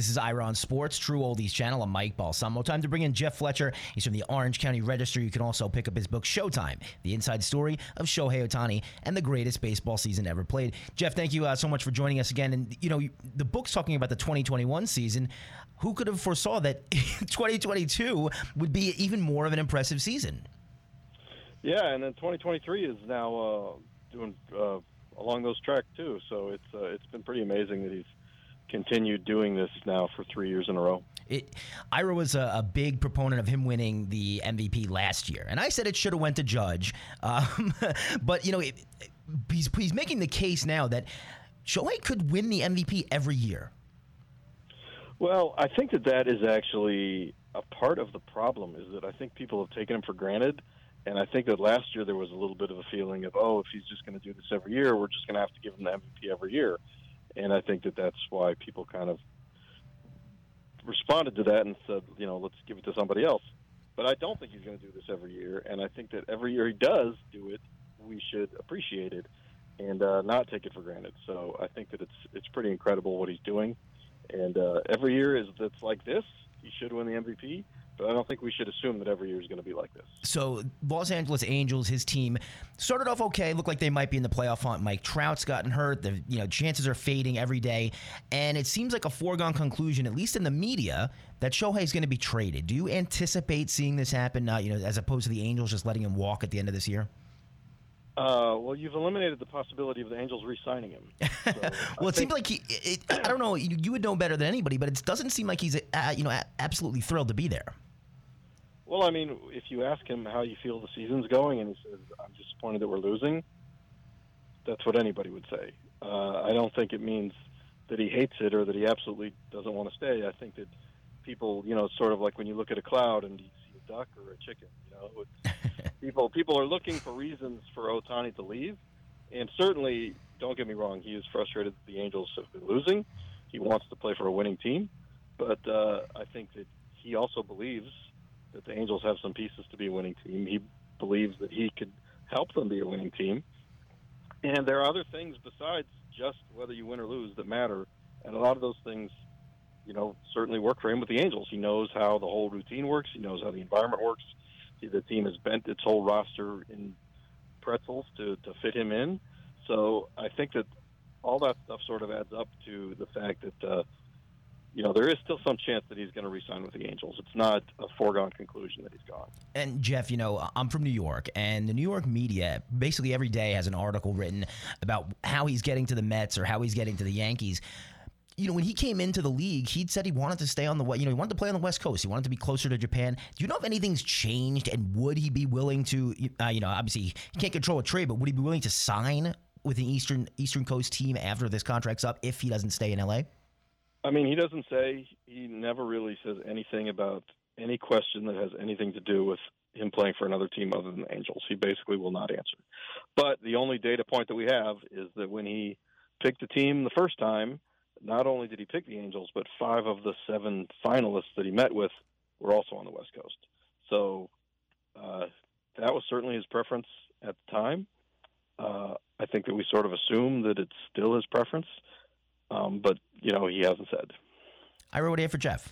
This is Ira On Sports, True Oldies Channel. I'm Mike Balsamo. Time to bring in Jeff Fletcher. He's from the Orange County Register. You can also pick up his book, Showtime, the inside story of Shohei Ohtani and the greatest baseball season ever played. Jeff, thank you uh, so much for joining us again. And, you know, the book's talking about the 2021 season. Who could have foresaw that 2022 would be even more of an impressive season? Yeah, and then 2023 is now uh, doing uh, along those tracks too. So it's uh, it's been pretty amazing that he's continued doing this now for three years in a row. It, Ira was a, a, big proponent of him winning the MVP last year, and I said it should have went to Judge. Um, but you know, it, he's he's making the case now that Shohei could win the MVP every year. Well, I think that that is actually a part of the problem. Is that I think people have taken him for granted and I think that last year there was a little bit of a feeling of, oh, if he's just going to do this every year, we're just going to have to give him the MVP every year. And I think that that's why people kind of responded to that and said, you know, let's give it to somebody else. But I don't think he's going to do this every year. And I think that every year he does do it, we should appreciate it and uh, not take it for granted. So I think that it's it's pretty incredible what he's doing. And uh, every year is that's like this, he should win the MVP but I don't think we should assume that every year is going to be like this. So, Los Angeles Angels, his team started off okay, looked like they might be in the playoff hunt. Mike Trout's gotten hurt. The you know chances are fading every day, and it seems like a foregone conclusion, at least in the media, that Shohei is going to be traded. Do you anticipate seeing this happen? Uh, you know, as opposed to the Angels just letting him walk at the end of this year. Uh, well, you've eliminated the possibility of the Angels re-signing him. So well, it seems like he. It, I don't know. You, you, would know better than anybody, but it doesn't seem like he's, uh, you know, absolutely thrilled to be there. Well, I mean, if you ask him how you feel the season's going, and he says, "I'm disappointed that we're losing," that's what anybody would say. Uh, I don't think it means that he hates it or that he absolutely doesn't want to stay. I think that people, you know, it's sort of like when you look at a cloud and you see a duck or a chicken. You know, people people are looking for reasons for Ohtani to leave, and certainly, don't get me wrong, he is frustrated that the Angels have been losing. He wants to play for a winning team, but uh, I think that he also believes that the Angels have some pieces to be a winning team. He believes that he could help them be a winning team. And there are other things besides just whether you win or lose that matter. And a lot of those things, you know, certainly work for him with the Angels. He knows how the whole routine works. He knows how the environment works. The team has bent its whole roster in pretzels to, to fit him in. So I think that all that stuff sort of adds up to the fact that uh, you know, there is still some chance that he's going to resign with the Angels. It's not a foregone conclusion that he's gone. And Jeff, you know, I'm from New York, and the New York media basically every day has an article written about how he's getting to the Mets or how he's getting to the Yankees. You know, when he came into the league, he'd said he wanted to stay on the you know he wanted to play on the West Coast. He wanted to be closer to Japan. Do you know if anything's changed, and would he be willing to? Uh, you know, obviously he can't control a trade, but would he be willing to sign with an Eastern Eastern Coast team after this contract's up if he doesn't stay in LA? I mean, he doesn't say. He never really says anything about any question that has anything to do with him playing for another team other than the Angels. He basically will not answer. But the only data point that we have is that when he picked the team the first time, not only did he pick the Angels, but five of the seven finalists that he met with were also on the West Coast. So uh, that was certainly his preference at the time. Uh, I think that we sort of assume that it's still his preference. Um, but you know, he hasn't said. I wrote here for Jeff.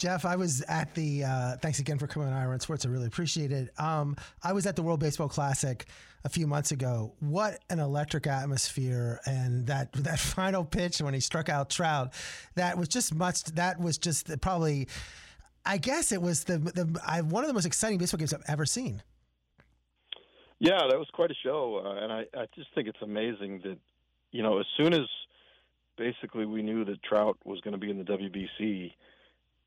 Jeff, I was at the. Uh, thanks again for coming on Ira on Sports. I really appreciate it. Um, I was at the World Baseball Classic a few months ago. What an electric atmosphere! And that that final pitch when he struck out Trout, that was just much. That was just probably. I guess it was the the I, one of the most exciting baseball games I've ever seen. Yeah, that was quite a show, uh, and I, I just think it's amazing that you know as soon as basically we knew that Trout was going to be in the WBC,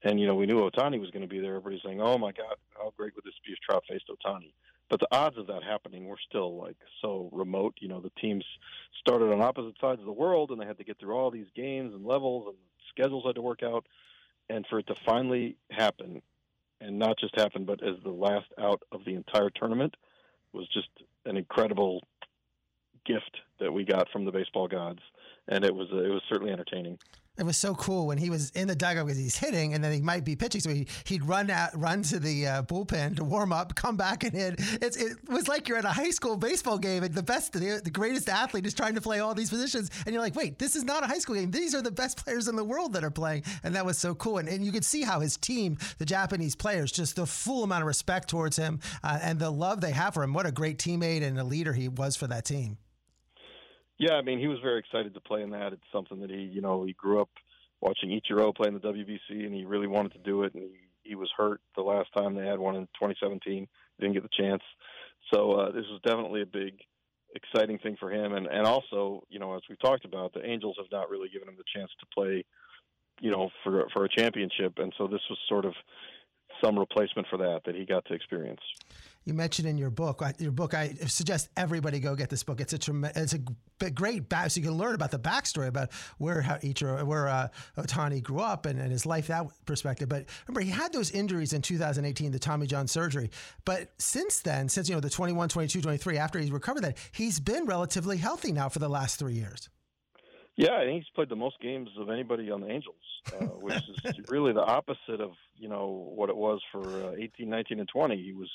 and you know we knew Ohtani was going to be there. Everybody's saying, "Oh my God, how great would this be if Trout faced Ohtani?" But the odds of that happening were still like so remote. You know, the teams started on opposite sides of the world, and they had to get through all these games and levels, and schedules had to work out. And for it to finally happen, and not just happen, but as the last out of the entire tournament, was just an incredible gift that we got from the baseball gods and it was it was certainly entertaining. It was so cool when he was in the dugout because he's hitting and then he might be pitching. So he, he'd run out, run to the uh, bullpen to warm up, come back and hit. It's, it was like you're at a high school baseball game and the best, the, the greatest athlete is trying to play all these positions. And you're like, wait, this is not a high school game. These are the best players in the world that are playing. And that was so cool. And, and you could see how his team, the Japanese players, just the full amount of respect towards him uh, and the love they have for him. What a great teammate and a leader he was for that team. Yeah, I mean, he was very excited to play in that. It's something that he, you know, he grew up watching Ichiro play in the WBC, and he really wanted to do it. And he, he was hurt the last time they had one in 2017. Didn't get the chance. So uh, this was definitely a big, exciting thing for him. And and also, you know, as we've talked about, the Angels have not really given him the chance to play, you know, for for a championship. And so this was sort of some replacement for that that he got to experience you mentioned in your book, your book, I suggest everybody go get this book. It's a it's a great back, so you can learn about the backstory about where how Ichiro, where uh, Ohtani grew up and, and his life that perspective. But remember, he had those injuries in 2018, the Tommy John surgery. But since then, since you know the 21, 22, 23, after he's recovered that, he's been relatively healthy now for the last three years. Yeah, I think he's played the most games of anybody on the Angels, uh, which is really the opposite of you know what it was for uh, 18, 19, and 20. He was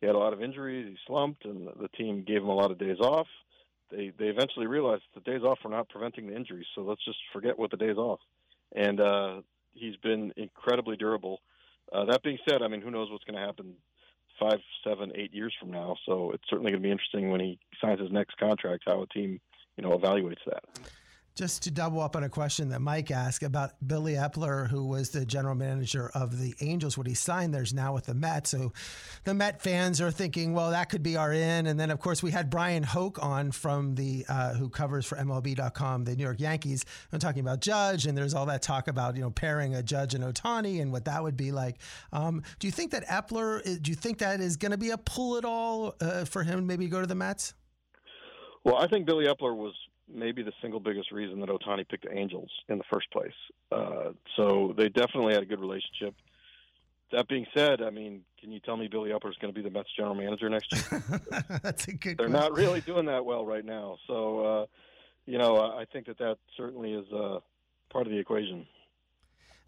he had a lot of injuries. He slumped, and the team gave him a lot of days off. They they eventually realized the days off were not preventing the injuries, so let's just forget what the days off. And uh, he's been incredibly durable. Uh, that being said, I mean, who knows what's going to happen five, seven, eight years from now? So it's certainly going to be interesting when he signs his next contract how a team, you know, evaluates that just to double up on a question that Mike asked about Billy Eppler, who was the general manager of the Angels when he signed there's now with the Mets. So the Met fans are thinking, well, that could be our in. And then, of course, we had Bryan Hoch on from the uh, who covers for MLB.com, the New York Yankees, and talking about Judge. And there's all that talk about you know pairing a Judge and Ohtani and what that would be like. Um, do you think that Eppler? Do you think that is going to be a pull at all uh, for him? Maybe go to the Mets. Well, I think Billy Eppler was maybe the single biggest reason that Ohtani picked the Angels in the first place. Uh, so they definitely had a good relationship. That being said, I mean, can you tell me Billy Eppler is going to be the Mets general manager next year? That's a good. They're question. not really doing that well right now. So, uh, you know, I think that that certainly is uh, part of the equation.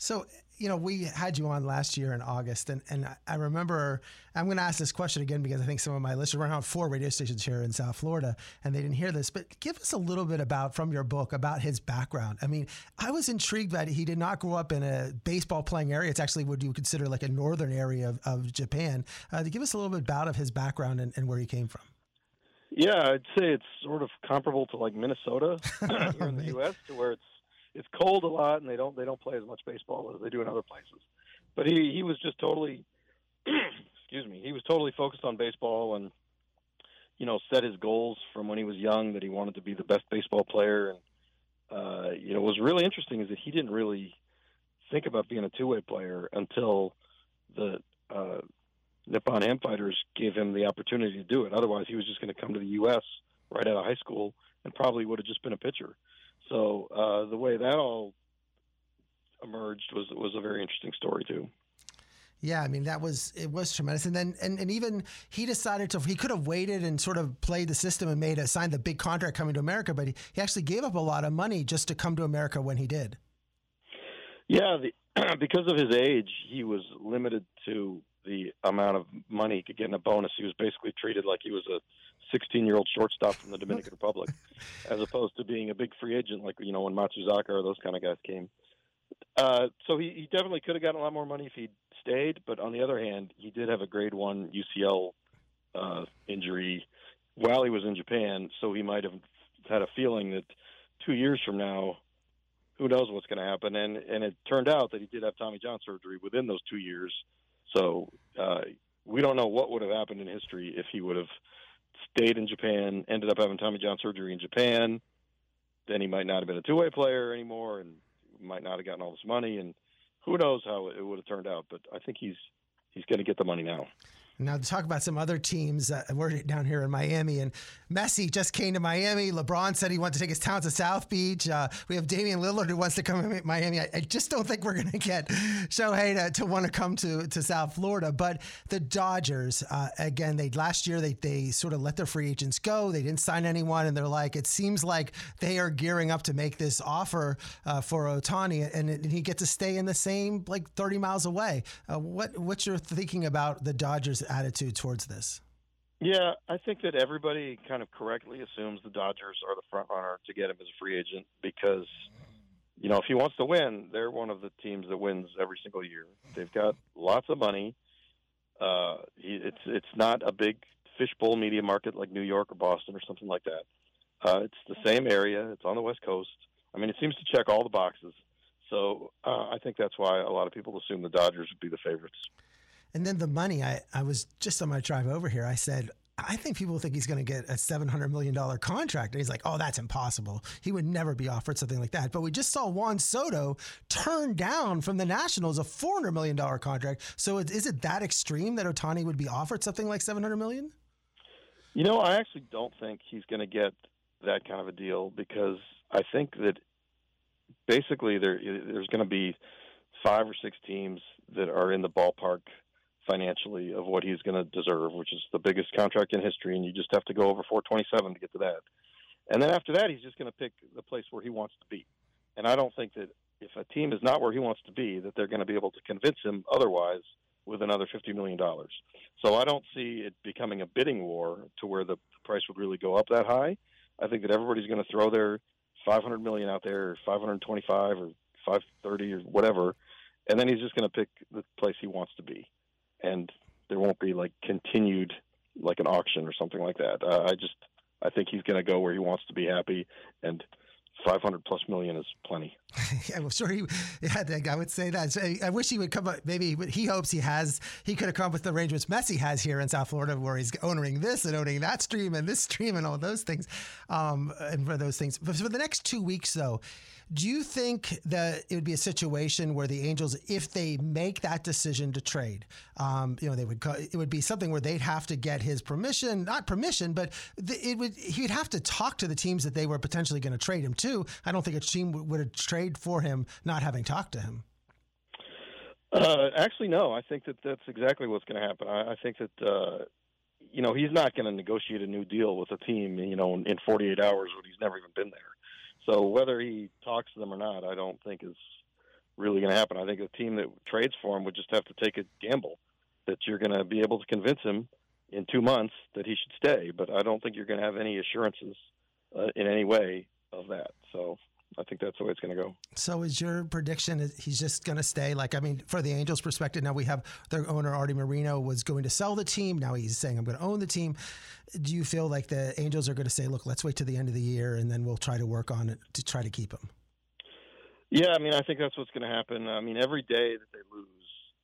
So, you know, we had you on last year in August, and, and I remember I'm going to ask this question again because I think some of my listeners run on four radio stations here in South Florida and they didn't hear this. But give us a little bit about from your book about his background. I mean, I was intrigued that he did not grow up in a baseball playing area. It's actually what you consider like a northern area of, of Japan. Uh, to give us a little bit about of his background and, and where he came from. Yeah, I'd say it's sort of comparable to like Minnesota here in the U.S. to where it's it's cold a lot, and they don't they don't play as much baseball as they do in other places. But he he was just totally, excuse me, he was totally focused on baseball and you know set his goals from when he was young that he wanted to be the best baseball player. And uh, you know what was really interesting is that he didn't really think about being a two way player until the uh, Nippon Ham Fighters gave him the opportunity to do it. Otherwise, he was just going to come to the U.S. right out of high school and probably would have just been a pitcher. So uh, the way that all emerged was was a very interesting story too. Yeah, I mean that was it was tremendous, and then and, and even he decided to he could have waited and sort of played the system and made a signed the big contract coming to America, but he, he actually gave up a lot of money just to come to America when he did. Yeah, the, because of his age, he was limited to the amount of money he could get in a bonus. He was basically treated like he was a 16 year old shortstop from the Dominican Republic, as opposed to being a big free agent like you know when Matsuzaka or those kind of guys came. Uh, so he, he definitely could have gotten a lot more money if he'd stayed, but on the other hand, he did have a grade one UCL uh, injury while he was in Japan, so he might have had a feeling that two years from now, who knows what's going to happen. And and it turned out that he did have Tommy John surgery within those two years, so uh, we don't know what would have happened in history if he would have stayed in Japan, ended up having Tommy John surgery in Japan. Then he might not have been a two way player anymore and might not have gotten all this money. And who knows how it would have turned out. But I think he's he's going to get the money now. Now to talk about some other teams, uh, we're down here in Miami, and Messi just came to Miami. LeBron said he wants to take his talent to South Beach. Uh, we have Damian Lillard who wants to come to Miami. I, I just don't think we're going to get Shohei to, to want to come to, to South Florida. But the Dodgers, uh, again, they last year they they sort of let their free agents go. They didn't sign anyone, and they're like, it seems like they are gearing up to make this offer uh, for Ohtani, and, and, he gets to stay in the same like 30 miles away. Uh, what what's your thinking about the Dodgers' attitude towards this? Yeah, I think that everybody kind of correctly assumes the Dodgers are the front runner to get him as a free agent because, you know, if he wants to win, they're one of the teams that wins every single year. They've got lots of money. Uh, it's it's not a big fishbowl media market like New York or Boston or something like that. Uh, it's the same area. It's on the West Coast. I mean, it seems to check all the boxes. So uh, I think that's why a lot of people assume the Dodgers would be the favorites. And then the money, I, I was just on my drive over here. I said, I think people think he's going to get a $700 million contract. And he's like, oh, that's impossible. He would never be offered something like that. But we just saw Juan Soto turn down from the Nationals a $400 million contract. So is it that extreme that Ohtani would be offered something like 700 million? You know, I actually don't think he's going to get that kind of a deal because I think that basically there there's going to be five or six teams that are in the ballpark – financially of what he's going to deserve, which is the biggest contract in history, and you just have to go over 427 to get to that. And then after that, he's just going to pick the place where he wants to be. And I don't think that if a team is not where he wants to be, that they're going to be able to convince him otherwise with another $50 million. So I don't see it becoming a bidding war to where the price would really go up that high. I think that everybody's going to throw their 500 million out there, or 525 or 530 or whatever, and then he's just going to pick the place he wants to be and there won't be like continued like an auction or something like that. Uh, I just I think he's going to go where he wants to be happy, and 500 plus million is plenty. yeah, I'm sure he. Yeah, I would say that. I wish he would come up. Maybe he hopes he has. He could have come up with the arrangements Messi has here in South Florida, where he's owning this and owning that stream and this stream and all those things, um, and for those things. But for the next two weeks, though, do you think that it would be a situation where the Angels, if they make that decision to trade, um, you know, they would it would be something where they'd have to get his permission, not permission, but it would he'd have to talk to the teams that they were potentially going to trade him to. I don't think a team would, would trade for him not having talked to him. Uh, actually, no. I think that that's exactly what's going to happen. I, I think that uh, you know he's not going to negotiate a new deal with a team, you know, in, in 48 hours when he's never even been there. So whether he talks to them or not, I don't think is really going to happen. I think a team that trades for him would just have to take a gamble that you're going to be able to convince him in two months that he should stay. But I don't think you're going to have any assurances uh, in any way of that. So I think that's the way it's going to go. So, is your prediction he's just going to stay? Like, I mean, for the Angels' perspective, now we have their owner Arte Moreno was going to sell the team. Now he's saying I'm going to own the team. Do you feel like the Angels are going to say, "Look, let's wait to the end of the year, and then we'll try to work on it to try to keep him"? Yeah, I mean, I think that's what's going to happen. I mean, every day that they lose,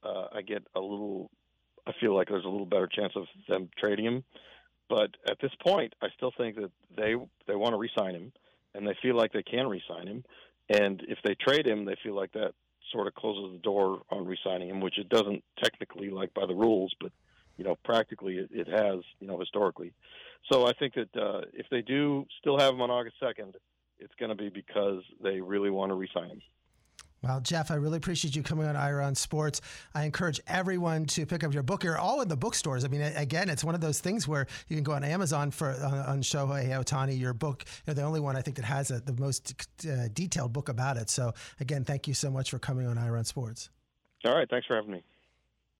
uh, I get a little. I feel like there's a little better chance of them trading him. But at this point, I still think that they they want to re-sign him and they feel like they can re-sign him. And if they trade him, they feel like that sort of closes the door on re-signing him, which it doesn't technically, like by the rules, but you know, practically it, it has, you know, historically. So I think that uh, if they do still have him on August second, it's going to be because they really want to re-sign him. Well, Jeff, I really appreciate you coming on Ira On Sports. I encourage everyone to pick up your book. You're all in the bookstores. I mean, again, it's one of those things where you can go on Amazon for uh, on Shohei Ohtani. Your book, you're the only one I think that has a, the most uh, detailed book about it. So, again, thank you so much for coming on Ira On Sports. All right, thanks for having me.